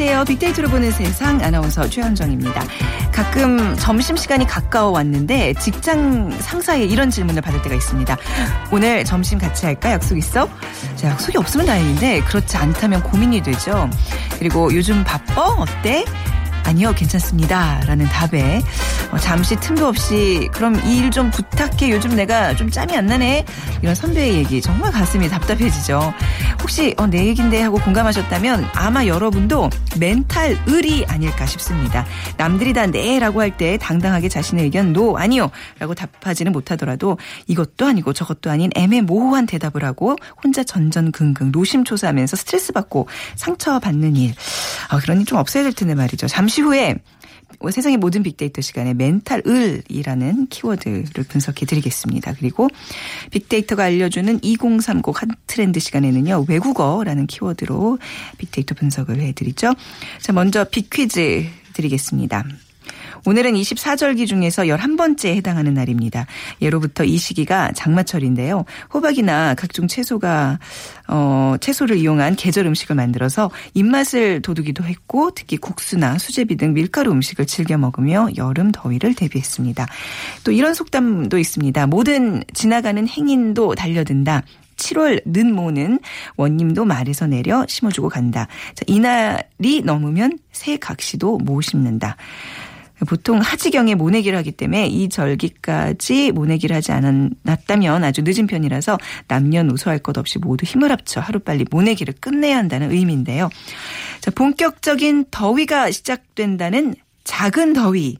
안녕하세요. 빅데이터로 보는 세상 아나운서 최현정입니다. 가끔 점심시간이 가까워 왔는데 직장 상사의 이런 질문을 받을 때가 있습니다. 오늘 점심 같이 할까? 약속 있어? 자, 약속이 없으면 다행인데 그렇지 않다면 고민이 되죠. 그리고 요즘 바빠? 어때? 아니요, 괜찮습니다. 라는 답에 어, 잠시 틈도 없이 그럼 이 일 좀 부탁해. 요즘 내가 좀 짬이 안 나네. 이런 선배의 얘기 정말 가슴이 답답해지죠. 혹시 어, 내 얘긴데 하고 공감하셨다면 아마 여러분도 멘탈 을이 아닐까 싶습니다. 남들이 다 네라고 할 때 당당하게 자신의 의견 no 아니요 라고 답하지는 못하더라도 이것도 아니고 저것도 아닌 애매모호한 대답을 하고 혼자 전전긍긍 노심초사하면서 스트레스 받고 상처 받는 일 아, 일좀 없어야 될 텐데 말이죠. 잠시 후에 세상의 모든 빅데이터 시간에 멘탈 을이라는 키워드를 분석해 드리겠습니다. 그리고 빅데이터가 알려주는 2030한 트렌드 시간에는요. 외국어라는 키워드로 빅데이터 분석을 해드리죠. 자, 먼저 빅퀴즈 드리겠습니다. 오늘은 24절기 중에서 11번째에 해당하는 날입니다. 예로부터 이 시기가 장마철인데요. 호박이나 각종 채소가 어 채소를 이용한 계절 음식을 만들어서 입맛을 돋우기도 했고 특히 국수나 수제비 등 밀가루 음식을 즐겨 먹으며 여름 더위를 대비했습니다. 또 이런 속담도 있습니다. 모든 지나가는 행인도 달려든다. 7월 는모는 원님도 말에서 내려 심어주고 간다. 자, 이날이 넘으면 새 각시도 못 심는다. 보통 하지경에 모내기를 하기 때문에 이 절기까지 모내기를 하지 않았다면 아주 늦은 편이라서 남녀노소 할 것 없이 모두 힘을 합쳐 하루빨리 모내기를 끝내야 한다는 의미인데요. 자, 본격적인 더위가 시작된다는 작은 더위.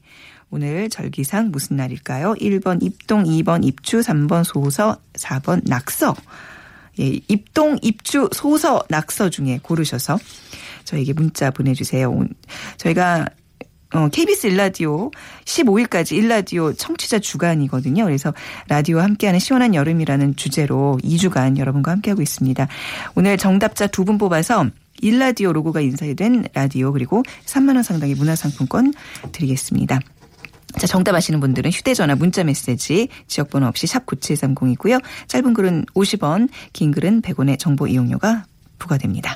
오늘 절기상 무슨 날일까요? 1번 입동, 2번 입주, 3번 소서, 4번 낙서. 예, 입동, 입주, 소서, 낙서 중에 고르셔서 저에게 문자 보내주세요. 저희가 어, KBS 일라디오 15일까지 일라디오 청취자 주간이거든요. 그래서 라디오와 함께하는 시원한 여름이라는 주제로 2주간 여러분과 함께하고 있습니다. 오늘 정답자 두 분 뽑아서 일라디오 로고가 인쇄된 라디오 그리고 3만 원 상당의 문화상품권 드리겠습니다. 자, 정답 아시는 분들은 휴대전화 문자 메시지 지역번호 없이 샵 9730이고요. 짧은 글은 50원, 긴 글은 100원의 정보 이용료가 부과됩니다.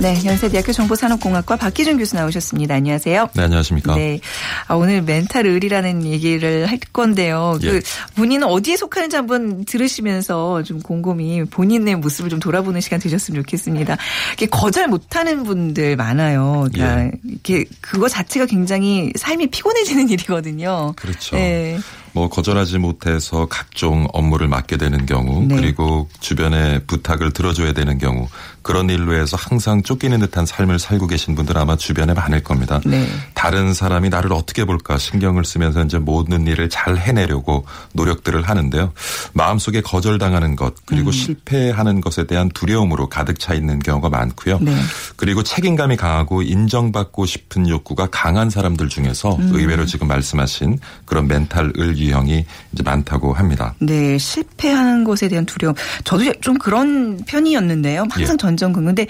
네, 연세대학교 정보산업공학과 박기준 교수 나오셨습니다. 안녕하세요. 네, 안녕하십니까. 네. 아, 오늘 멘탈 을이라는 얘기를 할 건데요. 그 예. 본인은 어디에 속하는지 한번 들으시면서 좀 곰곰이 본인의 모습을 좀 돌아보는 시간 되셨으면 좋겠습니다. 이게 거절 못하는 분들 많아요. 그러니까 예. 이게 그거 자체가 굉장히 삶이 피곤해지는 일이거든요. 그렇죠. 네. 뭐 거절하지 못해서 각종 업무를 맡게 되는 경우 네. 그리고 주변에 부탁을 들어줘야 되는 경우 그런 일로 해서 항상 쫓기는 듯한 삶을 살고 계신 분들 아마 주변에 많을 겁니다. 네. 다른 사람이 나를 어떻게 볼까 신경을 쓰면서 이제 모든 일을 잘 해내려고 노력들을 하는데요. 마음속에 거절당하는 것 그리고 실패하는 것에 대한 두려움으로 가득 차 있는 경우가 많고요. 네. 그리고 책임감이 강하고 인정받고 싶은 욕구가 강한 사람들 중에서 음. 의외로 지금 말씀하신 그런 멘탈 을 유형이 이제 많다고 합니다. 네, 실패하는 것에 대한 두려움. 저도 좀 그런 편이었는데요. 항상 예. 전전긍긍. 근데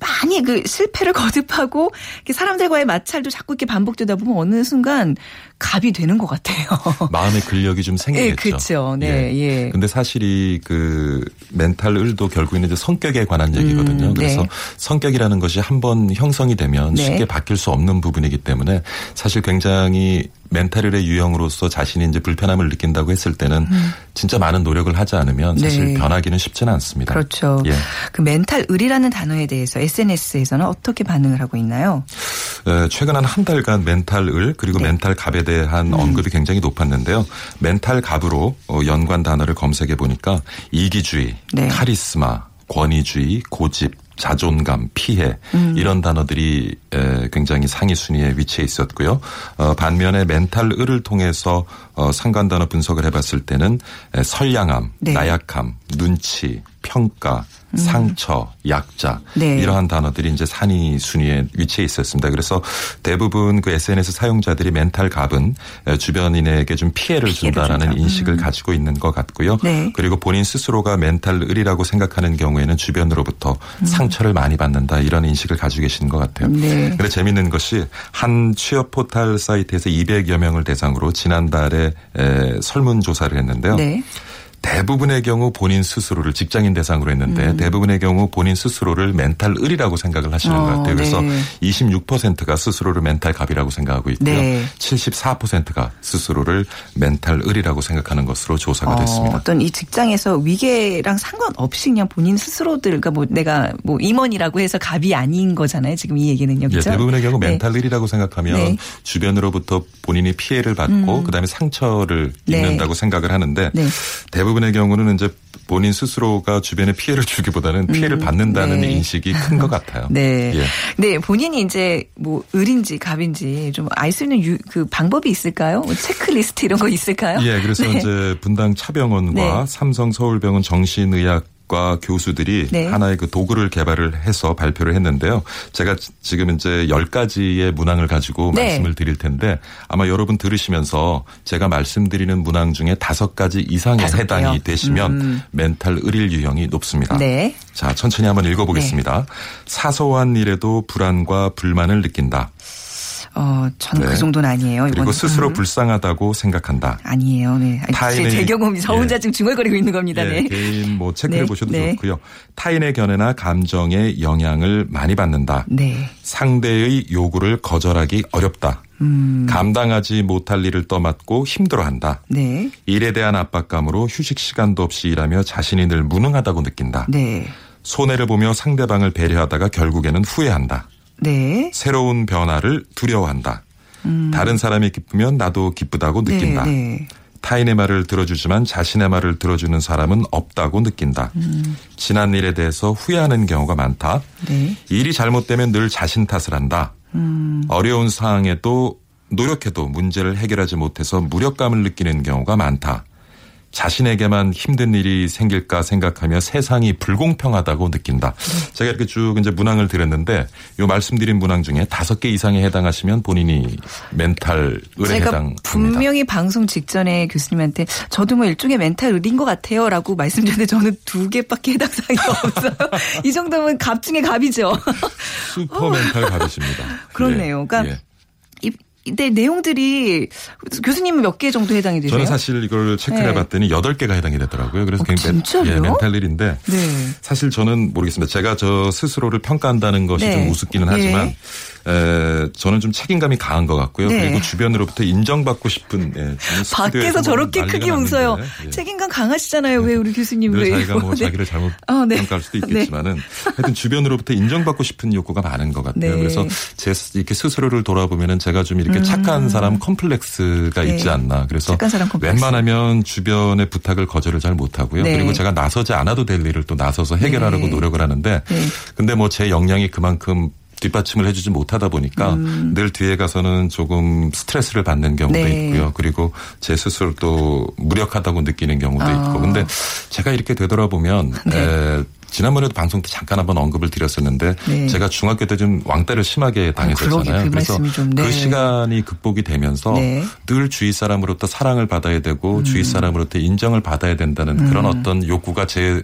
많이 그 실패를 거듭하고 사람들과의 마찰도 자꾸 이렇게 반복되다 보면 어느 순간 갑이 되는 것 같아요. 마음의 근력이 좀 생기겠죠. 예, 그렇죠. 네, 예. 근데 사실 이 그 멘탈 을도 결국에는 이제 성격에 관한 얘기거든요. 음, 그래서 네. 성격이라는 것이 한번 형성이 되면 네. 쉽게 바뀔 수 없는 부분이기 때문에 사실 굉장히 멘탈을의 유형으로서 자신이 이제 불편함을 느낀다고 했을 때는 음. 진짜 많은 노력을 하지 않으면 사실 네. 변하기는 쉽지는 않습니다. 그렇죠. 예. 그 멘탈 을이라는 단어에 대해서 SNS에서는 어떻게 반응을 하고 있나요? 에, 최근 한 한 달간 멘탈 을 그리고 네. 멘탈 갑에 대한 언급이 굉장히 높았는데요. 멘탈 갑으로 어, 연관 단어를 검색해 보니까 이기주의, 네. 카리스마, 권위주의, 고집, 자존감, 피해 음. 이런 단어들이 에, 굉장히 상위 순위에 위치해 있었고요. 어, 반면에 멘탈 을을 통해서 어, 상관 단어 분석을 해봤을 때는 에, 선량함, 네. 나약함, 눈치, 평가, 상처, 약자 네. 이러한 단어들이 이제 산위 순위에 위치해 있었습니다. 그래서 대부분 그 SNS 사용자들이 멘탈 갑은 에, 주변인에게 좀 피해를 피해를 준다라는 준다. 음. 인식을 가지고 있는 것 같고요. 네. 그리고 본인 스스로가 멘탈 을이라고 생각하는 경우에는 주변으로부터 음. 상처를 많이 받는다 이런 인식을 가지고 계신 것 같아요. 네. 근데 재밌는 것이 한 취업 포털 사이트에서 200여 명을 대상으로 지난달에 에, 설문 조사를 했는데요. 네. 대부분의 경우 본인 스스로를 직장인 대상으로 했는데 음. 대부분의 경우 본인 스스로를 멘탈 을이라고 생각을 하시는 어, 것 같아요. 그래서 네. 26%가 스스로를 멘탈 갑이라고 생각하고 있고요. 네. 74%가 스스로를 멘탈 을이라고 생각하는 것으로 조사가 됐습니다. 어떤 이 직장에서 위계랑 상관없이 그냥 본인 스스로들, 그러니까 뭐 내가 뭐 임원이라고 해서 갑이 아닌 거잖아요. 지금 이 얘기는요. 예, 그죠? 대부분의 경우 네. 멘탈 을이라고 생각하면 네. 음. 주변으로부터 본인이 피해를 받고 그다음에 상처를 네. 입는다고 생각을 하는데 네. 대부분의 경우는 이제 본인 스스로가 주변에 피해를 주기보다는 피해를 받는다는 네. 인식이 큰 것 같아요. 네. 예. 네, 본인이 이제 뭐 을인지 갑인지 좀 알 수 있는 유, 그 방법이 있을까요? 뭐 체크리스트 이런 거 있을까요? 예, 그래서 네. 이제 분당 차병원과 네. 삼성 서울병원 정신의학 과 교수들이 네. 하나의 그 도구를 개발을 해서 발표를 했는데요. 제가 지- 지금 이제 10가지의 문항을 가지고 네. 말씀을 드릴 텐데 아마 여러분 들으시면서 제가 말씀드리는 문항 중에 다섯 가지 이상에 다섯 해당이 개요? 되시면 음. 멘탈 을일 유형이 높습니다. 네. 자, 천천히 한번 읽어보겠습니다. 사소한 일에도 불안과 불만을 느낀다. 어, 저는 네. 그 정도는 아니에요. 그리고 이건. 스스로 음. 불쌍하다고 생각한다. 아니에요. 네. 아니, 제, 타인의- 제 경험이 저 혼자 예. 지금 중얼거리고 있는 겁니다. 예, 네. 개인 뭐 체크해 네, 보셔도 네. 좋고요. 타인의 견해나 감정에 영향을 많이 받는다. 네. 상대의 요구를 거절하기 어렵다. 음. 감당하지 못할 일을 떠맡고 힘들어한다. 네. 일에 대한 압박감으로 휴식 시간도 없이 일하며 자신이 늘 무능하다고 느낀다. 네. 손해를 보며 상대방을 배려하다가 결국에는 후회한다. 네. 새로운 변화를 두려워한다. 다른 사람이 기쁘면 나도 기쁘다고 느낀다. 음. 네. 네. 타인의 말을 들어주지만 자신의 말을 들어주는 사람은 없다고 느낀다. 음. 지난 일에 대해서 후회하는 경우가 많다. 네. 일이 잘못되면 늘 자신 탓을 한다. 음. 어려운 상황에도 노력해도 문제를 해결하지 못해서 무력감을 느끼는 경우가 많다. 자신에게만 힘든 일이 생길까 생각하며 세상이 불공평하다고 느낀다. 네. 제가 이렇게 쭉 이제 문항을 드렸는데 요 말씀드린 문항 중에 다섯 개 이상에 해당하시면 본인이 멘탈 을에 해당합니다. 분명히 방송 직전에 교수님한테 저도 뭐 일종의 멘탈 을인 것 같아요라고 말씀드렸는데 저는 두 개밖에 해당 사항이 없어요. 이 정도면 갑 중에 갑이죠. 슈퍼 멘탈 갑이십니다. 그렇네요. 그러니까 예. 이, 네, 내용들이 교수님은 몇개 정도 해당이 되세요? 저는 사실 이걸 체크를 네. 해봤더니 여덟 개가 해당이 되더라고요. 그래서 어, 굉장히 진짜요? 예, 멘탈 을인데 네. 사실 저는 모르겠습니다. 제가 저 스스로를 평가한다는 것이 네. 좀 우습기는 네. 하지만 에, 저는 좀 책임감이 강한 것 같고요. 네. 그리고 주변으로부터 인정받고 싶은 예, 밖에서 뭐 저렇게 크게 웃어요. 예. 책임감 강하시잖아요. 왜 우리 교수님 늘왜 자기가 뭐 네. 자기를 잘못 어, 네. 평가할 수도 있겠지만은 하여튼 주변으로부터 인정받고 싶은 욕구가 많은 것 같아요. 네. 그래서 제 스- 이렇게 스스로를 돌아보면은 제가 좀 이렇게 착한 사람 콤플렉스가 음. 네. 있지 않나. 그래서 착한 사람 콤플렉스. 웬만하면 주변의 부탁을 거절을 잘 못하고요. 네. 그리고 제가 나서지 않아도 될 일을 또 나서서 해결하려고 네. 노력을 하는데 네. 근데 뭐 제 역량이 그만큼 뒷받침을 해주지 못하다 보니까 늘 뒤에 가서는 조금 스트레스를 받는 경우도 음. 네. 있고요. 그리고 제 스스로 또 무력하다고 느끼는 경우도 아. 있고. 근데 제가 이렇게 되돌아보면 네. 에, 지난번에도 방송 때 잠깐 한번 언급을 드렸었는데 네. 제가 중학교 때 좀 왕따를 심하게 당했었잖아요. 그러게, 그 그래서 좀, 네. 그 시간이 극복이 되면서 네. 늘 주위 사람으로부터 사랑을 받아야 되고 음. 주위 사람으로부터 인정을 받아야 된다는 그런 어떤 욕구가 제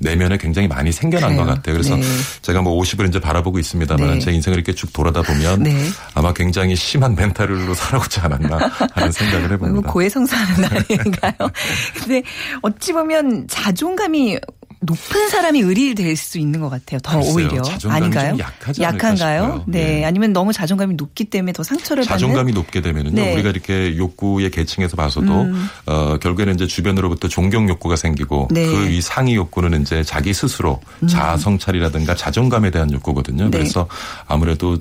내면에 굉장히 많이 생겨난 그래요. 것 같아요. 그래서 네. 제가 뭐 50을 이제 바라보고 있습니다만 네. 제 인생을 이렇게 쭉 돌아다 보면 네. 아마 굉장히 심한 멘탈로 살아오지 않았나 하는 생각을 해봅니다. 고해성사하는 아닌가요? 근데 어찌 보면 자존감이 높은 사람이 의리 될수 있는 것 같아요. 더 글쎄요. 오히려 자존감이 아닌가요? 약한가요? 네, 예. 아니면 너무 자존감이 높기 때문에 더 상처를 자존감이 받는. 높게 되면은요. 네. 음. 우리가 이렇게 욕구의 계층에서 봐서도 어 결국에는 이제 주변으로부터 존경 욕구가 생기고 네. 음. 그이 상위 욕구는 이제 자기 스스로 자아 성찰이라든가 자존감에 대한 욕구거든요. 네. 그래서 아무래도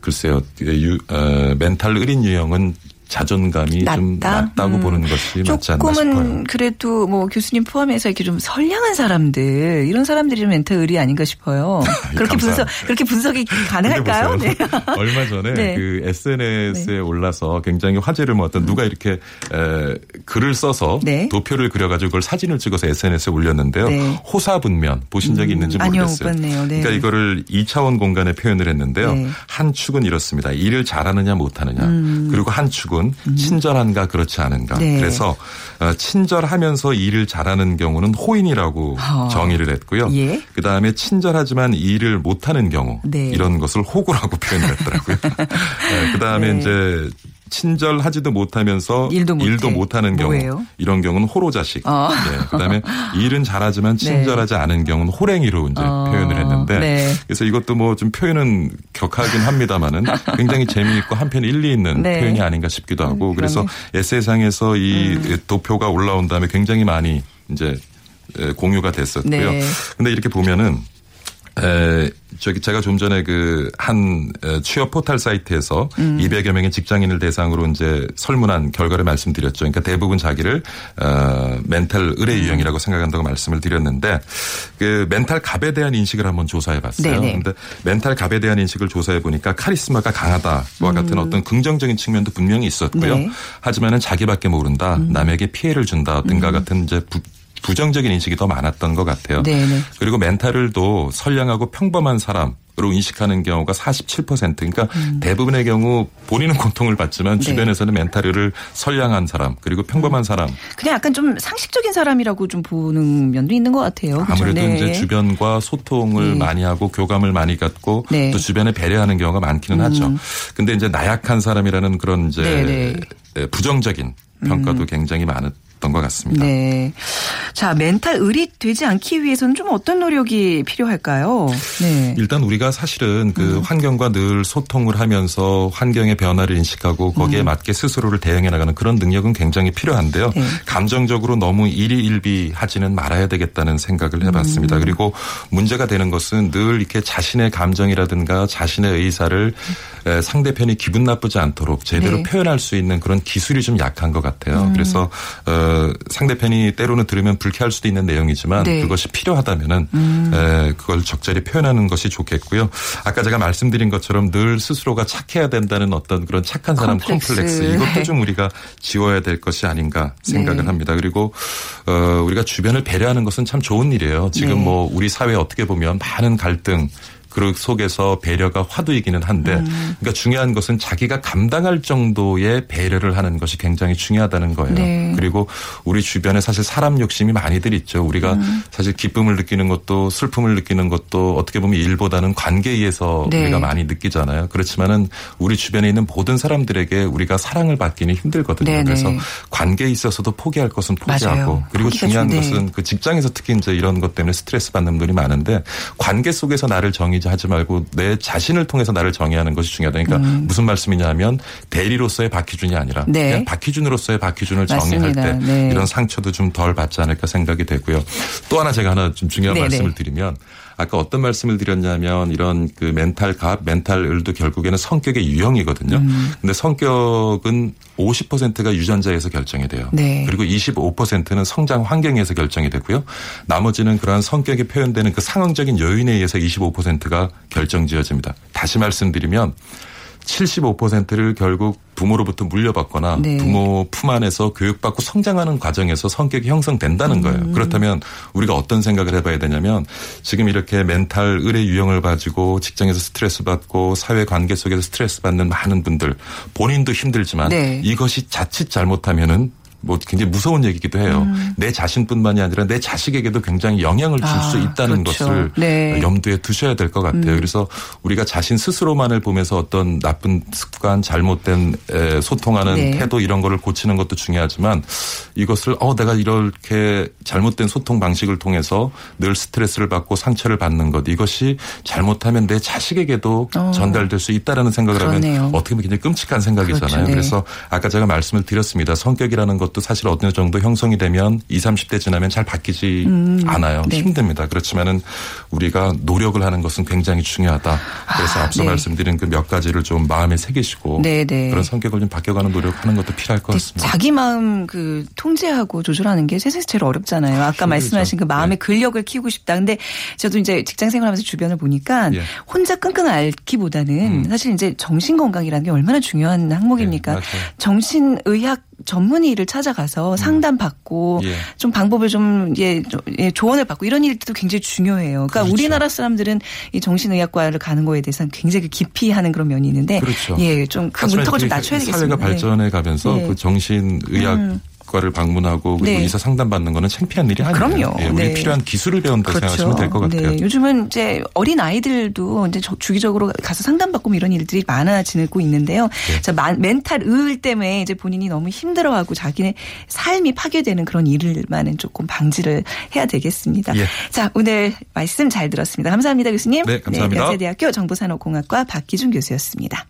글쎄요. 유, 어, 멘탈 의린 유형은 자존감이 좀 낮다? 낮다고 음. 보는 것이 맞지 않나 싶어요. 조금은 그래도 뭐 교수님 포함해서 이렇게 좀 선량한 사람들 이런 사람들이 좀 멘탈 의리 아닌가 싶어요. 그렇게 분석. 그렇게 분석이 가능할까요? 네. 얼마 전에 네. 그 SNS에 올라서 굉장히 화제를 모았던 누가 이렇게 에, 글을 써서 네. 도표를 그려가지고 그걸 사진을 찍어서 SNS에 올렸는데요. 네. 호사분면 보신 적이 있는지 아니요, 모르겠어요. 못 봤네요. 네. 그러니까 이거를 2차원 공간에 표현을 했는데요. 네. 한 축은 이렇습니다. 일을 잘하느냐 못하느냐. 그리고 한 축은 친절한가 그렇지 않은가. 음. 네. 그래서 어, 친절하면서 일을 잘하는 경우는 호인이라고 어. 정의를 했고요. 예. 그 다음에 친절하지만 일을 못하는 경우 네. 이런 것을 호구라고 표현을 했더라고요. 그 다음에 네. 이제 친절하지도 못하면서 일도 못해. 못하는 경우 뭐예요? 이런 경우는 호로자식. 어. 네. 그다음에 일은 잘하지만 친절하지 않은 경우는 호랭이로 이제 어. 표현을 했는데 네. 그래서 이것도 뭐 좀 표현은 격하긴 합니다만은 굉장히 재미있고 한편 일리 있는 네. 표현이 아닌가 싶기도 하고 음, 그래서 그러네. 에세이상에서 이 도표가 올라온 다음에 굉장히 많이 이제 에, 공유가 됐었고요. 네. 근데 이렇게 보면은 에, 저기 제가 좀 전에 그 한 취업 포털 사이트에서 음. 200여 명의 직장인을 대상으로 이제 설문한 결과를 말씀드렸죠. 그러니까 대부분 자기를 어, 멘탈 을의 음. 유형이라고 생각한다고 말씀을 드렸는데 그 멘탈 갑에 대한 인식을 한번 조사해 봤어요. 근데 멘탈 갑에 대한 인식을 조사해 보니까 카리스마가 강하다와 같은 어떤 긍정적인 측면도 분명히 있었고요. 음. 네. 음. 하지만은 자기밖에 모른다, 남에게 피해를 준다 등과 같은 이제 부, 부정적인 인식이 더 많았던 것 같아요. 네네. 그리고 멘탈 을도 선량하고 평범한 사람 으로 인식하는 경우가 47% 그러니까 대부분의 경우 본인은 고통을 받지만 네. 주변에서는 멘탈을 선량한 사람 그리고 평범한 사람 그냥 약간 좀 상식적인 사람이라고 좀 보는 면도 있는 것 같아요. 그죠? 아무래도 네. 이제 주변과 소통을 네. 많이 하고 교감을 많이 갖고 네. 음. 또 주변에 배려하는 경우가 많기는 하죠. 근데 이제 나약한 사람이라는 그런 이제 네, 네. 부정적인 평가도 굉장히 많았 던 것 같습니다. 네. 자, 멘탈 의리 되지 않기 위해서는 좀 어떤 노력이 필요할까요? 네. 일단 우리가 사실은 그 음. 환경과 늘 소통을 하면서 환경의 변화를 인식하고 거기에 맞게 스스로를 대응해 나가는 그런 능력은 굉장히 필요한데요. 음. 네. 감정적으로 너무 일희일비 하지는 말아야 되겠다는 생각을 해봤습니다. 음. 그리고 문제가 되는 것은 늘 이렇게 자신의 감정이라든가 자신의 의사를 에, 상대편이 기분 나쁘지 않도록 제대로 네. 음. 표현할 수 있는 그런 기술이 좀 약한 것 같아요. 그래서 어, 상대편이 때로는 들으면 불쾌할 수도 있는 내용이지만 네. 음. 그것이 필요하다면은 에, 그걸 적절히 표현하는 것이 좋겠고요. 아까 제가 말씀드린 것처럼 늘 스스로가 착해야 된다는 어떤 그런 착한 사람 콤플렉스. 콤플렉스, 이것도 좀 우리가 지워야 될 것이 아닌가 생각을 네. 합니다. 그리고 어, 우리가 주변을 배려하는 것은 참 좋은 일이에요. 지금 네. 뭐 우리 사회 어떻게 보면 많은 갈등 그 속에서 배려가 화두이기는 한데 음. 그러니까 중요한 것은 자기가 감당할 정도의 배려를 하는 것이 굉장히 중요하다는 거예요. 네. 그리고 우리 주변에 사실 사람 욕심이 많이들 있죠. 우리가 음. 사실 기쁨을 느끼는 것도 슬픔을 느끼는 것도 어떻게 보면 일보다는 관계에 의해서 네. 우리가 많이 느끼잖아요. 그렇지만은 우리 주변에 있는 모든 사람들에게 우리가 사랑을 받기는 힘들거든요. 네네. 그래서 관계에 있어서도 포기할 것은 포기하고 맞아요. 그리고 중요한 좀, 네. 것은 그 직장에서 특히 이제 이런 것 때문에 스트레스 받는 분들이 많은데 관계 속에서 나를 정의 하지 말고 내 자신을 통해서 나를 정의하는 것이 중요하다. 그러니까 무슨 말씀이냐면 대리로서의 박희준이 아니라 음. 네. 그냥 박희준으로서의 박희준을 정의할 맞습니다. 때 네. 이런 상처도 좀 덜 받지 않을까 생각이 되고요. 또 하나 제가 하나 좀 중요한 네네. 말씀을 드리면 아까 어떤 말씀을 드렸냐면 이런 그 멘탈 갑, 멘탈 을도 결국에는 성격의 유형이거든요. 음. 근데 성격은 50%가 유전자에서 결정이 돼요. 네. 그리고 25%는 성장 환경에서 결정이 되고요. 나머지는 그러한 성격이 표현되는 그 상황적인 요인에 의해서 25%가 결정 지어집니다. 다시 말씀드리면 75%를 결국 부모로부터 물려받거나 네. 부모 품 안에서 교육받고 성장하는 과정에서 성격이 형성된다는 거예요. 음. 그렇다면 우리가 어떤 생각을 해봐야 되냐면 지금 이렇게 멘탈 의뢰 유형을 가지고 직장에서 스트레스 받고 사회 관계 속에서 스트레스 받는 많은 분들 본인도 힘들지만 네. 이것이 자칫 잘못하면은 뭐 굉장히 무서운 얘기기도 해요. 내 자신뿐만이 아니라 내 자식에게도 굉장히 영향을 줄수 음. 아, 있다는 그렇죠. 것을 네. 음. 염두에 두셔야 될 것 같아요. 그래서 우리가 자신 스스로만을 보면서 어떤 나쁜 습관, 잘못된 에, 소통하는 네. 태도 이런 거를 고치는 것도 중요하지만 이것을 어 내가 이렇게 잘못된 소통 방식을 통해서 늘 스트레스를 받고 상처를 받는 것 이것이 잘못하면 내 자식에게도 어. 전달될 수 있다라는 생각을 그러네요. 하면 어떻게 보면 굉장히 끔찍한 생각이잖아요. 그렇죠. 네. 그래서 아까 제가 말씀을 드렸습니다. 성격이라는 것도 사실 어느 정도 형성이 되면 20, 30대 지나면 잘 바뀌지 않아요. 네. 힘듭니다. 그렇지만은 우리가 노력을 하는 것은 굉장히 중요하다. 그래서 아, 앞서 네. 말씀드린 그 몇 가지를 좀 마음에 새기시고 네, 네. 그런 성격을 좀 바뀌어가는 노력하는 것도 필요할 것 같습니다. 자기 마음 그 통제하고 조절하는 게 세상에서 제일 어렵잖아요. 아까 힘들죠. 말씀하신 그 마음의 근력을 키우고 싶다. 근데 저도 이제 직장 생활하면서 주변을 보니까 예. 혼자 끙끙 앓기보다는 사실 이제 정신 건강이라는 게 얼마나 중요한 항목입니까? 네, 맞아요. 정신 의학 전문의 를 찾아가서 상담받고 예. 좀 방법을 좀 예, 좀, 예, 조언을 받고 이런 일들도 굉장히 중요해요. 그러니까 그렇죠. 우리나라 사람들은 이 정신의학과를 가는 거에 대해서는 굉장히 기피 하는 그런 면이 있는데 그렇죠. 예, 좀 그 문턱을 좀 낮춰야 되겠습니다. 사회가 네. 발전해 가면서 네. 음. 그 정신의학 과를 방문하고 그리고 네. 의사 상담 받는 거는 창피한 일이 아니에요. 그럼요. 예, 우리 네. 필요한 기술을 배운다 생각하시면 될 것 같아요. 네. 요즘은 이제 어린 아이들도 이제 저- 주기적으로 가서 상담받고 뭐 이런 일들이 많아지고 있는데요. 네. 자, 만- 멘탈 우울 때문에 이제 본인이 너무 힘들어하고 자기네 삶이 파괴되는 그런 일을만은 조금 방지를 해야 되겠습니다. 예. 자, 오늘 말씀 잘 들었습니다. 감사합니다, 교수님. 네, 감사합니다. 연세대학교 정보산업공학과 박기준 교수였습니다.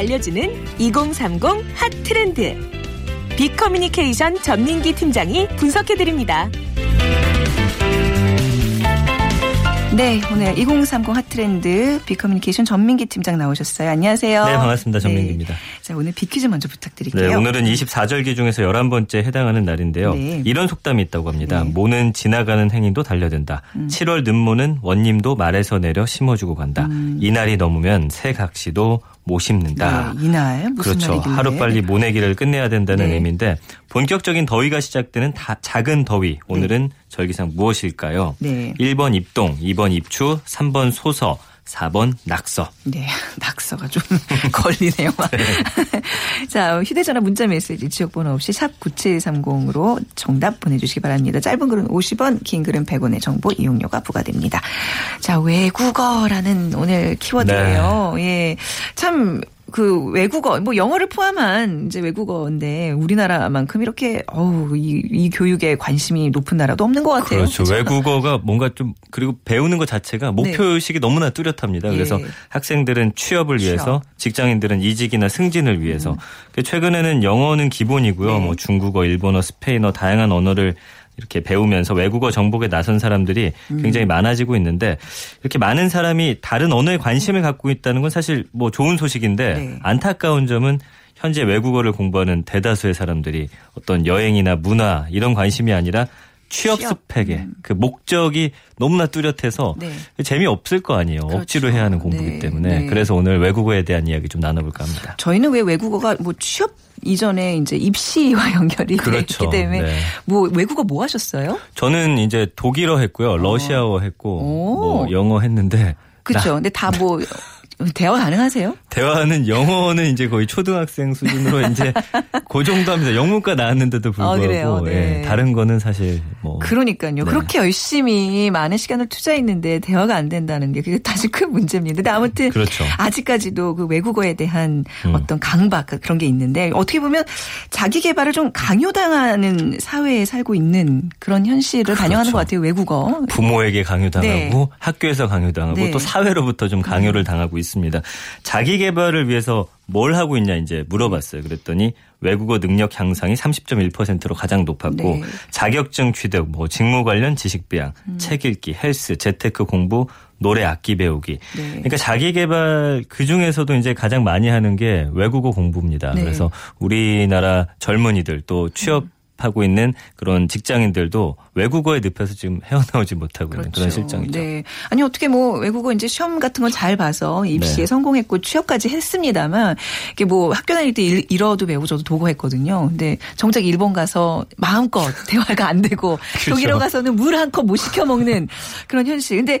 알려주는 2030 핫 트렌드. 빅커뮤니케이션 전민기 팀장이 분석해드립니다. 네, 오늘 2030 핫트렌드 빅커뮤니케이션 전민기 팀장 나오셨어요. 안녕하세요. 네, 반갑습니다. 전민기입니다. 자, 오늘 빅퀴즈 먼저 부탁드릴게요. 네, 오늘은 24절기 중에서 11번째 해당하는 날인데요. 네. 이런 속담이 있다고 합니다. 네. 음. 모는 지나가는 행인도 달려든다. 7월 늦모는 원님도 말에서 내려 심어주고 간다. 이날이 넘으면 새 각시도 음. 네, 이날 무슨 그렇죠. 날이길래? 하루빨리 모내기를 끝내야 된다는 네. 의미인데 본격적인 더위가 시작되는 다- 작은 더위. 오늘은 절기상 무엇일까요? 네. 1번 입동, 2번 입추, 3번 소서, 4번 낙서. 네, 낙서가 좀 걸리네요. 자, 휴대전화 문자 메시지 지역번호 없이 샵 9730으로 정답 보내주시기 바랍니다. 짧은 글은 50원, 긴 글은 100원의 정보 이용료가 부과됩니다. 자, 외국어라는 오늘 키워드예요. 네. 예. 참, 그 외국어 뭐 영어를 포함한 이제 외국어인데 우리나라만큼 이렇게 어우 이, 이 교육에 관심이 높은 나라도 없는 것 같아요. 그렇죠. 그렇죠? 외국어가 뭔가 좀 그리고 배우는 것 자체가 목표 의식이 너무나 뚜렷합니다. 그래서 예. 학생들은 취업을 위해서, 취업. 직장인들은 이직이나 승진을 위해서. 그 최근에는 영어는 기본이고요. 네. 뭐 중국어, 일본어, 스페인어 다양한 언어를 이렇게 배우면서 외국어 정복에 나선 사람들이 음. 굉장히 많아지고 있는데 이렇게 많은 사람이 다른 언어에 관심을 갖고 있다는 건 사실 뭐 좋은 소식인데 네. 안타까운 점은 현재 외국어를 공부하는 대다수의 사람들이 어떤 여행이나 문화 이런 관심이 아니라 취업 취업. 스펙에 그 목적이 너무나 뚜렷해서 네. 재미없을 거 아니에요. 그렇죠. 억지로 해야 하는 공부이기 네, 때문에 네. 그래서 오늘 외국어에 대한 이야기 좀 나눠볼까 합니다. 저희는 왜 외국어가 뭐 취업 이전에 이제 입시와 연결이 돼 그렇죠. 있기 때문에 네. 뭐 외국어 뭐 하셨어요? 저는 이제 독일어 했고요, 러시아어 했고 오. 뭐 영어 했는데 그렇죠. 근데 다 뭐 대화 가능하세요? 대화는 영어는 이제 거의 초등학생 수준으로 이제 그 정도 합니다. 영문과 나왔는데도 불구하고 아? 네. 예, 다른 거는 사실 뭐 그러니까요. 네. 그렇게 열심히 많은 시간을 투자했는데 대화가 안 된다는 게 그게 사실 큰 문제입니다. 근데 아무튼 그렇죠. 아직까지도 그 외국어에 대한 음. 어떤 강박 그런 게 있는데 어떻게 보면 자기 개발을 좀 강요당하는 사회에 살고 있는 그런 현실을 반영하는 그렇죠. 것 같아요. 외국어. 부모에게 강요당하고 네. 학교에서 강요당하고 네. 음. 또 사회로부터 좀 강요를 당하고 있습니다. 자기 개발을 위해서 뭘 하고 있냐 이제 물어봤어요. 그랬더니 외국어 능력 향상이 30.1%로 가장 높았고 네. 자격증 취득, 뭐 직무 관련 지식 배양, 음. 책 읽기, 헬스, 재테크 공부, 노래 악기 배우기. 네. 그러니까 자기 개발 그 중에서도 이제 가장 많이 하는 게 외국어 공부입니다. 네. 그래서 우리나라 젊은이들 또 취업 하고 있는 그런 직장인들도 외국어에 늪에서 지금 헤어나오지 못하고 있는 그런 실정이죠. 네. 아니 어떻게 뭐 외국어 이제 시험 같은 건 잘 봐서 입시에 네. 성공했고 취업까지 했습니다만 이게 뭐 학교 다닐 때 일, 일어도 배우고 저도 도고했거든요. 근데 정작 일본 가서 마음껏 대화가 안 되고 그렇죠. 독일어 가서는 물 한 컵 못 시켜 먹는 그런 현실. 근데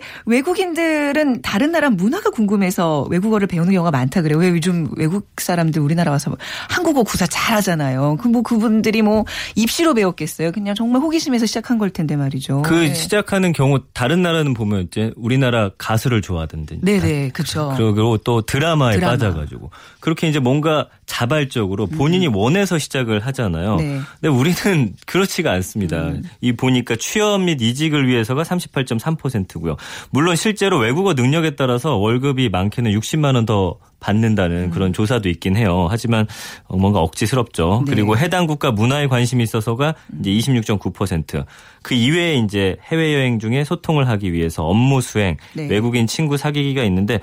외국인들은 다른 나라 문화가 궁금해서 외국어를 배우는 경우가 많다 그래요. 왜 요즘 외국 사람들 우리나라 와서 한국어 구사 잘하잖아요. 그뭐 그분들이 뭐 입 시로 배웠겠어요. 그냥 정말 호기심에서 시작한 걸 텐데 말이죠. 그 네. 시작하는 경우 다른 나라는 보면 이제 우리나라 가수를 좋아하던데. 네네, 그렇죠. 그리고 또 드라마에 드라마. 빠져가지고 그렇게 이제 뭔가 자발적으로 본인이 원해서 시작을 하잖아요. 음. 네. 음. 근데 우리는 그렇지가 않습니다. 이 보니까 취업 및 이직을 위해서가 38.3%고요. 물론 실제로 외국어 능력에 따라서 월급이 많게는 60만 원 더 받는다는 음. 그런 조사도 있긴 해요. 하지만 어, 뭔가 억지스럽죠. 네. 그리고 해당 국가 문화에 관심이 있어서가 이제 26.9%. 그 이외에 이제 해외 여행 중에 소통을 하기 위해서 업무 수행, 네. 외국인 친구 사귀기가 있는데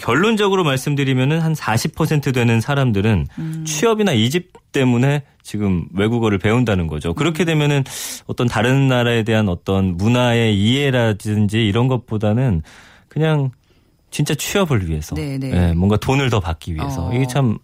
결론적으로 말씀드리면은 한 40% 되는 사람들은 음. 취업이나 이직 때문에 지금 외국어를 배운다는 거죠. 음. 그렇게 되면은 어떤 다른 나라에 대한 어떤 문화의 이해라든지 이런 것보다는 그냥 진짜 취업을 위해서 네, 네. 예, 뭔가 돈을 더 받기 위해서 어. 이게 참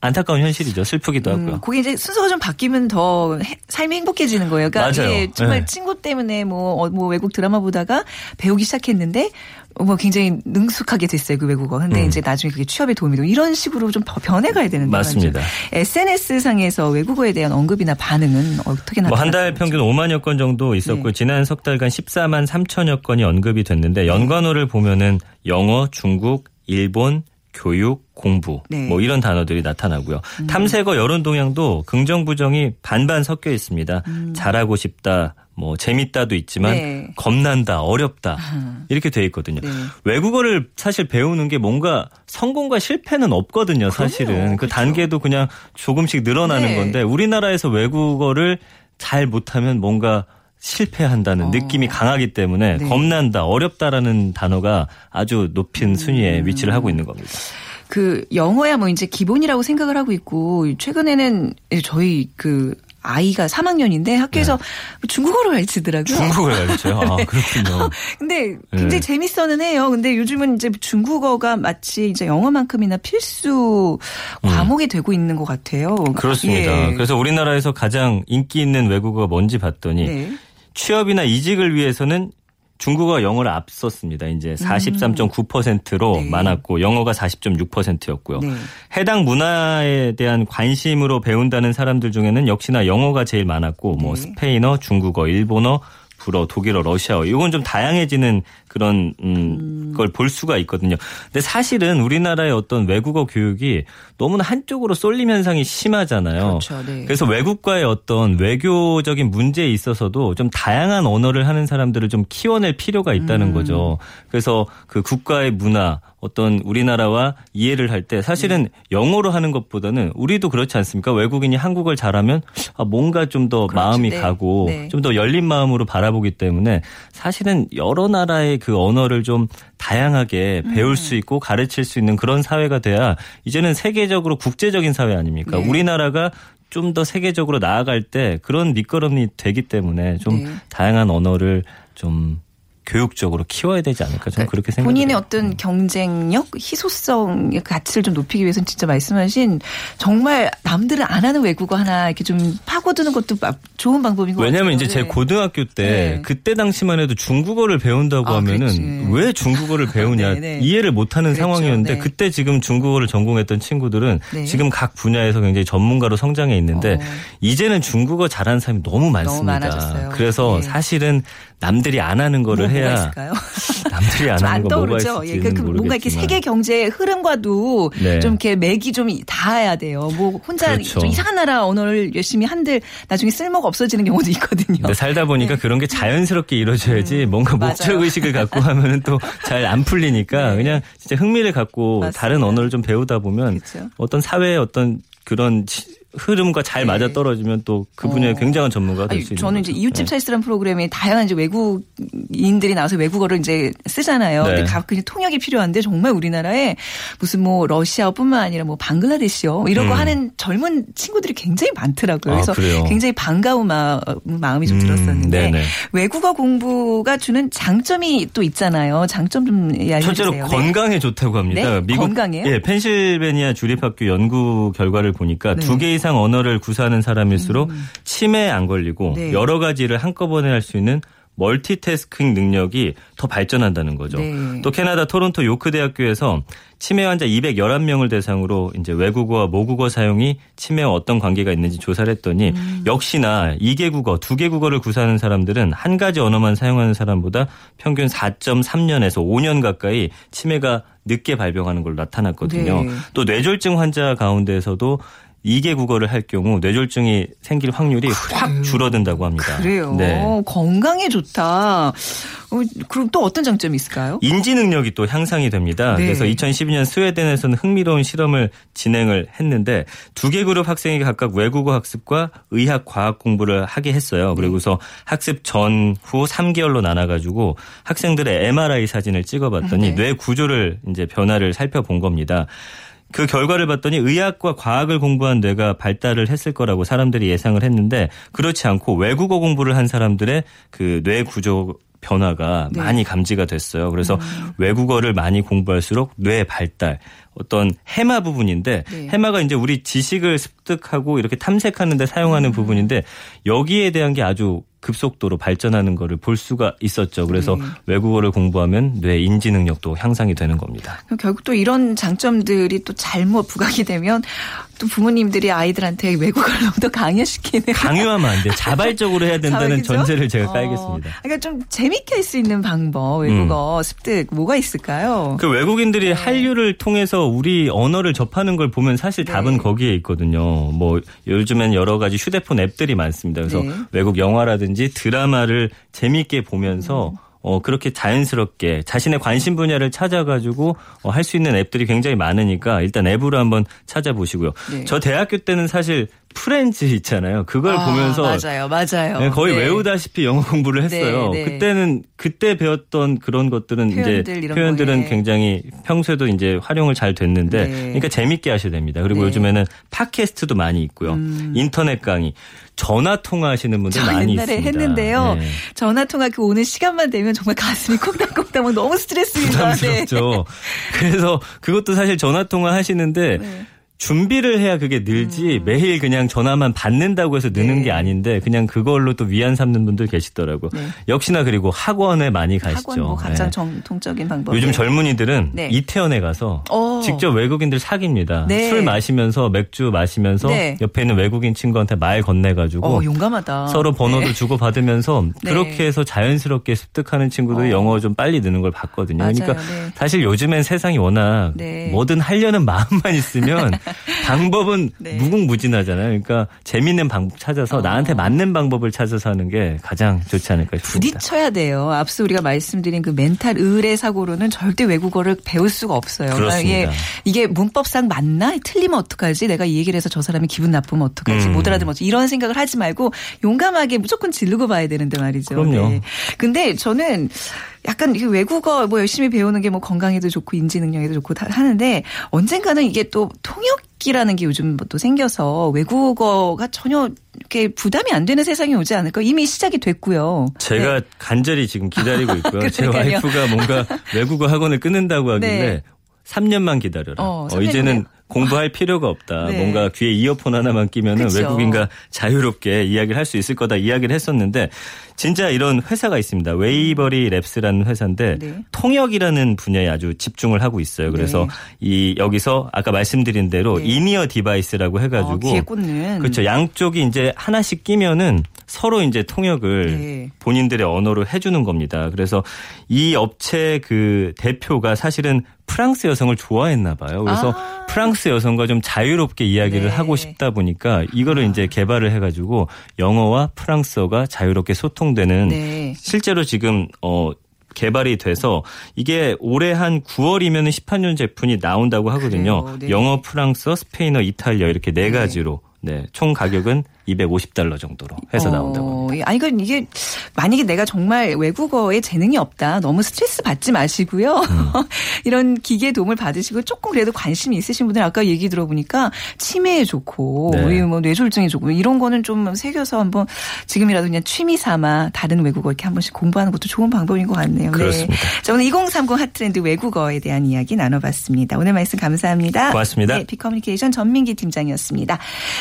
안타까운 현실이죠. 슬프기도 하고요. 음, 그게 이제 순서가 좀 바뀌면 더 해- 삶이 행복해지는 거예요. 그러니까 맞아요. 예, 정말 네. 친구 때문에 뭐, 어, 뭐 외국 드라마 보다가 배우기 시작했는데 어, 뭐 굉장히 능숙하게 됐어요 그 외국어. 근데 음. 이제 나중에 그게 취업에 도움이 되고 이런 식으로 좀더 변해가야 되는데 맞습니다. SNS 상에서 외국어에 대한 언급이나 반응은 어떻게 나타나요? 뭐 한 달 평균 5만여 건 정도 있었고 네. 지난 석 달간 14만 3천여 건이 언급이 됐는데 연관어를 보면은 영어, 중국, 일본, 교육, 공부 네. 음. 뭐 이런 단어들이 나타나고요. 탐색어 여론 동향도 긍정 부정이 반반 섞여 있습니다. 잘하고 싶다, 뭐 재밌다도 있지만 음. 네. 겁난다, 어렵다 이렇게 돼 있거든요. 네. 외국어를 사실 배우는 게 뭔가 성공과 실패는 없거든요. 사실은 그 그렇죠. 단계도 그냥 조금씩 늘어나는 네. 건데 우리나라에서 외국어를 잘 못하면 뭔가 실패한다는 느낌이 강하기 때문에 어. 네. 겁난다, 어렵다라는 단어가 아주 높은 음. 순위에 위치를 하고 있는 겁니다. 그 영어야 뭐 이제 기본이라고 생각을 하고 있고 최근에는 저희 그 아이가 3학년인데 학교에서 중국어를 가르치더라고요. 네. 중국을 가르쳐요. 아, 그렇군요. 근데 굉장히 네. 재밌어는 해요. 근데 요즘은 이제 중국어가 마치 이제 영어만큼이나 필수 과목이 되고 있는 것 같아요. 음. 그렇습니다. 예. 그래서 우리나라에서 가장 인기 있는 외국어가 뭔지 봤더니 네. 취업이나 이직을 위해서는 중국어가 영어를 앞섰습니다. 이제 43.9%로 음. 네. 많았고 영어가 40.6%였고요. 네. 해당 문화에 대한 관심으로 배운다는 사람들 중에는 역시나 영어가 제일 많았고 뭐 네. 스페인어, 중국어, 일본어, 불어, 독일어, 러시아어 이건 좀 다양해지는 그런 음, 걸 볼 수가 있거든요. 근데 사실은 우리나라의 어떤 외국어 교육이 너무나 한쪽으로 쏠림 현상이 심하잖아요. 그렇죠. 네. 그래서 외국과의 어떤 외교적인 문제에 있어서도 좀 다양한 언어를 하는 사람들을 좀 키워낼 필요가 있다는 음. 거죠. 그래서 그 국가의 문화 어떤 우리나라와 이해를 할 때 사실은 네. 영어로 하는 것보다는 우리도 그렇지 않습니까? 외국인이 한국을 잘하면 아, 뭔가 좀 더. 마음이 네. 가고 네. 좀더 열린 마음으로 바라보기 때문에 사실은 여러 나라의 그 언어를 좀 다양하게 음. 배울 수 있고 가르칠 수 있는 그런 사회가 돼야 이제는 세계적으로 국제적인 사회 아닙니까? 네. 우리나라가 좀 더 세계적으로 나아갈 때 그런 밑거름이 되기 때문에 좀 네. 다양한 언어를 좀 교육적으로 키워야 되지 않을까 저는 그렇게 생각해요. 본인의 어떤 경쟁력, 희소성의 가치를 좀 높이기 위해서는 진짜 말씀하신 정말 남들은 안 하는 외국어 하나 이렇게 좀 파고드는 것도 마- 좋은 방법인 것 왜냐하면 같아요. 이제 제 네. 고등학교 때 네. 그때 당시만 해도 중국어를 배운다고 아, 하면은 그렇지. 왜 중국어를 배우냐 네, 네. 이해를 못하는 그랬죠. 상황이었는데 네. 그때 지금 중국어를 전공했던 친구들은 네. 지금 각 분야에서 굉장히 전문가로 성장해 있는데 어. 이제는 중국어 잘하는 사람이 너무 많습니다. 많아졌어요. 그래서 네. 사실은 남들이 안 하는 거를 뭐, 해야 있을까요? 남들이 안좀 하는 안 거 떠오르죠. 예, 그, 그 뭔가 이렇게. 세계 경제의 흐름과도 네. 좀 이렇게 맥이 좀 닿아야 돼요. 뭐 혼자 그렇죠. 좀 이상한 나라 언어를 열심히 한들 나중에 쓸모가 없어지는 경우도 있거든요. 근데 살다 보니까 그런 게 자연스럽게 이루어져야지 뭔가 네. 음, 맞아요. 목적 의식을 갖고 하면은 또 잘 안 풀리니까 그냥 진짜 흥미를 갖고 맞습니다. 다른 언어를 좀 배우다 보면 그렇죠. 어떤 사회의 어떤 그런 지- 흐름과 잘 네. 맞아 떨어지면 또 그 분야의 어. 굉장한 전문가가 될수 있는 저는 거죠. 이제 이웃집 네. 차이스라는 프로그램에 다양한 이제 외국인들이 나와서 외국어를 이제 쓰잖아요. 네. 근데 가끔 통역이 필요한데 정말 우리나라에 무슨 뭐 러시아뿐만 아니라 뭐 방글라데시요 이런 거 음. 하는 젊은 친구들이 굉장히 많더라고요. 아, 그래서 그래요? 굉장히 반가운 마, 마음이 좀 음, 들었었는데 네네. 외국어 공부가 주는 장점이 또 있잖아요. 장점 좀 알려주세요. 첫째로 네. 건강에 좋다고 합니다. 네? 건강에요? 예, 펜실베니아 주립학교 연구 결과를 보니까 네. 두개 이상 언어를 구사하는 사람일수록 치매에 안 걸리고 네. 여러 가지 일을 한꺼번에 할 수 있는 멀티태스킹 능력이 더 발전한다는 거죠. 네. 또 캐나다 토론토 요크 대학교에서 치매 환자 211명을 대상으로 이제 외국어와 모국어 사용이 치매와 어떤 관계가 있는지 조사를 했더니 음. 역시나 2개 국어, 2개 국어를 구사하는 사람들은 한 가지 언어만 사용하는 사람보다 평균 4.3년에서 5년 가까이 치매가 늦게 발병하는 걸로 나타났거든요. 네. 또 뇌졸중 환자 가운데에서도 2개 국어를 할 경우 뇌졸중이 생길 확률이 확 줄어든다고 합니다. 그래요. 네. 건강에 좋다. 어, 그럼 또 어떤 장점이 있을까요? 인지 능력이 또 향상이 됩니다. 네. 그래서 2012년 스웨덴에서는 흥미로운 실험을 진행을 했는데 두 개 그룹 학생이 각각 외국어 학습과 의학 과학 공부를 하게 했어요. 그리고서 학습 전후 3개월로 나눠 가지고 학생들의 MRI 사진을 찍어 봤더니 네. 뇌 구조를 이제 변화를 살펴본 겁니다. 그 결과를 봤더니 의학과 과학을 공부한 뇌가 발달을 했을 거라고 사람들이 예상을 했는데 그렇지 않고 외국어 공부를 한 사람들의 그 뇌 구조 변화가 네. 많이 감지가 됐어요. 그래서 외국어를 많이 공부할수록 뇌 발달 어떤 해마 부분인데 네. 해마가 이제 우리 지식을 습득하고 이렇게 탐색하는 데 사용하는 부분인데 여기에 대한 게 아주 급속도로 발전하는 거를 볼 수가 있었죠. 그래서 네. 외국어를 공부하면 뇌 인지 능력도 향상이 되는 겁니다. 결국 또 이런 장점들이 또 잘못 부각이 되면 또 부모님들이 아이들한테 외국어를 너무 더 강요시키는. 강요하면 안 돼. 자발적으로 해야 된다는? 전제를 제가 어, 깔겠습니다. 그러니까 좀 재밌게 할 수 있는 방법, 외국어 습득 뭐가 있을까요? 그 외국인들이 한류를 통해서 우리 언어를 접하는 걸 보면 사실 네. 답은 거기에 있거든요. 뭐 요즘엔 여러 가지 휴대폰 앱들이 많습니다. 그래서 네. 외국 영화라든지 드라마를 재미있게 보면서 음. 어 그렇게 자연스럽게 자신의 관심 분야를 찾아가지고 어, 할 수 있는 앱들이 굉장히 많으니까 일단 앱으로 한번 찾아보시고요. 네. 저 대학교 때는 사실 프렌즈 있잖아요. 그걸 아, 보면서 맞아요, 맞아요. 네, 거의 네. 외우다시피 영어 공부를 했어요. 네, 네. 그때는 그때 배웠던 그런 것들은 표현들 이제 표현들은 거에. 굉장히 평소에도 이제 활용을 잘 됐는데 네. 그러니까 재밌게 하셔야 됩니다. 그리고 네. 요즘에는 팟캐스트도 많이 있고요. 인터넷 강의, 전화 통화하시는 분들 저 많이 옛날에 있습니다. 했는데요. 네. 전화 통화 그 오는 시간만 되면 정말 가슴이 콩닥콩닥 막 너무 스트레스입니다. 네. 부담스럽죠. 그래서 그것도 사실 전화 통화 하시는데 네. 준비를 해야 그게 늘지 매일 그냥 전화만 받는다고 해서 느는 음. 네. 게 아닌데 그냥 그걸로 또 위안 삼는 분들 계시더라고. 네. 역시나 그리고 학원에 많이 가시죠. 학원 뭐 가장 네. 정통적인 방법. 요즘 젊은이들은 네. 이태원에 가서 어. 직접 외국인들 사깁니다. 네. 술 마시면서 맥주 마시면서 네. 옆에 있는 외국인 친구한테 말 건네가지고 어, 용감하다. 서로 번호도 네. 주고 받으면서 네. 그렇게 해서 자연스럽게 습득하는 친구들이 어. 영어 좀 빨리 느는 걸 봤거든요. 맞아요. 그러니까 네. 사실 요즘엔 세상이 워낙 네. 뭐든 하려는 마음만 있으면 방법은 네. 무궁무진하잖아요. 그러니까 재밌는 방법 찾아서 어. 나한테 맞는 방법을 찾아서 하는 게 가장 좋지 않을까 싶습니다. 부딪혀야 돼요. 앞서 우리가 말씀드린 그 멘탈 의뢰 사고로는 절대 외국어를 배울 수가 없어요. 그러니까 이게, 그렇습니다. 이게 문법상 맞나? 틀리면 어떡하지? 내가 이 얘기를 해서 저 사람이 기분 나쁘면 어떡하지? 음. 못 알아들으면 어떡하지? 이런 생각을 하지 말고 용감하게 무조건 지르고 봐야 되는데 말이죠. 그럼요. 근데 저는 약간 이 외국어 뭐 열심히 배우는 게 뭐 건강에도 좋고 인지 능력에도 좋고 다 하는데 언젠가는 이게 또 통역기라는 게 요즘 뭐또 생겨서 외국어가 전혀 이렇게 부담이 안 되는 세상이 오지 않을까? 이미 시작이 됐고요. 제가 간절히 지금 기다리고 있고요. 제 네. 와이프가 뭔가 외국어 학원을 끊는다고 하길래 네. 3년만 기다려라. 어, 어, 3년 이제는? 공부할 필요가 없다. 네. 뭔가 귀에 이어폰 하나만 끼면은 그쵸. 외국인과 자유롭게 이야기를 할 수 있을 거다 이야기를 했었는데 진짜 이런 회사가 있습니다. Waverly Labs라는 회사인데 네. 통역이라는 분야에 아주 집중을 하고 있어요. 그래서 네. 이 여기서 아까 말씀드린 대로 네. in-ear device라고 해가지고 어, 귀에 꽂는. 그렇죠. 양쪽이 이제 하나씩 끼면은 서로 이제 통역을 네. 본인들의 언어로 해주는 겁니다. 그래서 이 업체 그 대표가 사실은 프랑스 여성을 좋아했나 봐요. 그래서 아. 프랑스 여성과 좀 자유롭게 이야기를 네. 하고 싶다 보니까 이거를 이제 개발을 해가지고 영어와 프랑스어가 자유롭게 소통되는 네. 실제로 지금 어 개발이 돼서 이게 올해 한 9월이면 시판년 제품이 나온다고 하거든요. 네. 영어, 프랑스어, 스페인어, 이탈리아 이렇게 네 가지로 네, 총 가격은 250달러 정도로 해서 나온다고 합니다. 어, 아니, 그 이게 만약에 내가 정말 외국어에 재능이 없다. 너무 스트레스 받지 마시고요. 음. 이런 기계 도움을 받으시고 조금 그래도 관심이 있으신 분들 아까 얘기 들어보니까 치매에 좋고 네. 뭐 뇌졸중에 좋고 이런 거는 좀 새겨서 한번 지금이라도 그냥 취미 삼아 다른 외국어 이렇게 한 번씩 공부하는 것도 좋은 방법인 것 같네요. 그렇습니다. 네. 자, 오늘 2030 핫트렌드 외국어에 대한 이야기 나눠봤습니다. 오늘 말씀 감사합니다. 고맙습니다. 네, 비커뮤니케이션 전민기 팀장이었습니다.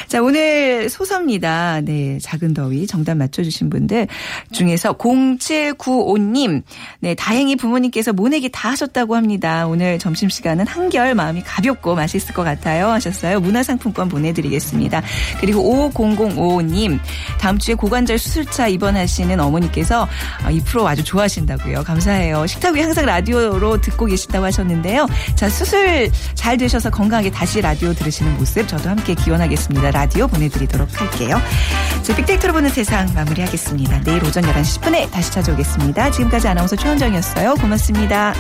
자, 오늘 소 서입니다. 네, 작은 더위 정답 맞춰주신 분들 중에서 0795님, 네, 다행히 부모님께서 모내기 다 하셨다고 합니다. 오늘 점심시간은 한결 마음이 가볍고 맛있을 것 같아요. 하셨어요. 문화상품권 보내드리겠습니다. 그리고 5005님, 다음 주에 고관절 수술차 입원하시는 어머니께서 아, 이 프로 아주 좋아하신다고요. 감사해요. 식탁 위에 항상 라디오로 듣고 계신다고 하셨는데요. 자, 수술 잘 되셔서 건강하게 다시 라디오 들으시는 모습 저도 함께 기원하겠습니다. 라디오 보내드리도록 할게요. 자, 빅데이터로 보는 세상 마무리하겠습니다. 내일 오전 11시 10분에 다시 찾아오겠습니다. 지금까지 아나운서 최원정이었어요. 고맙습니다.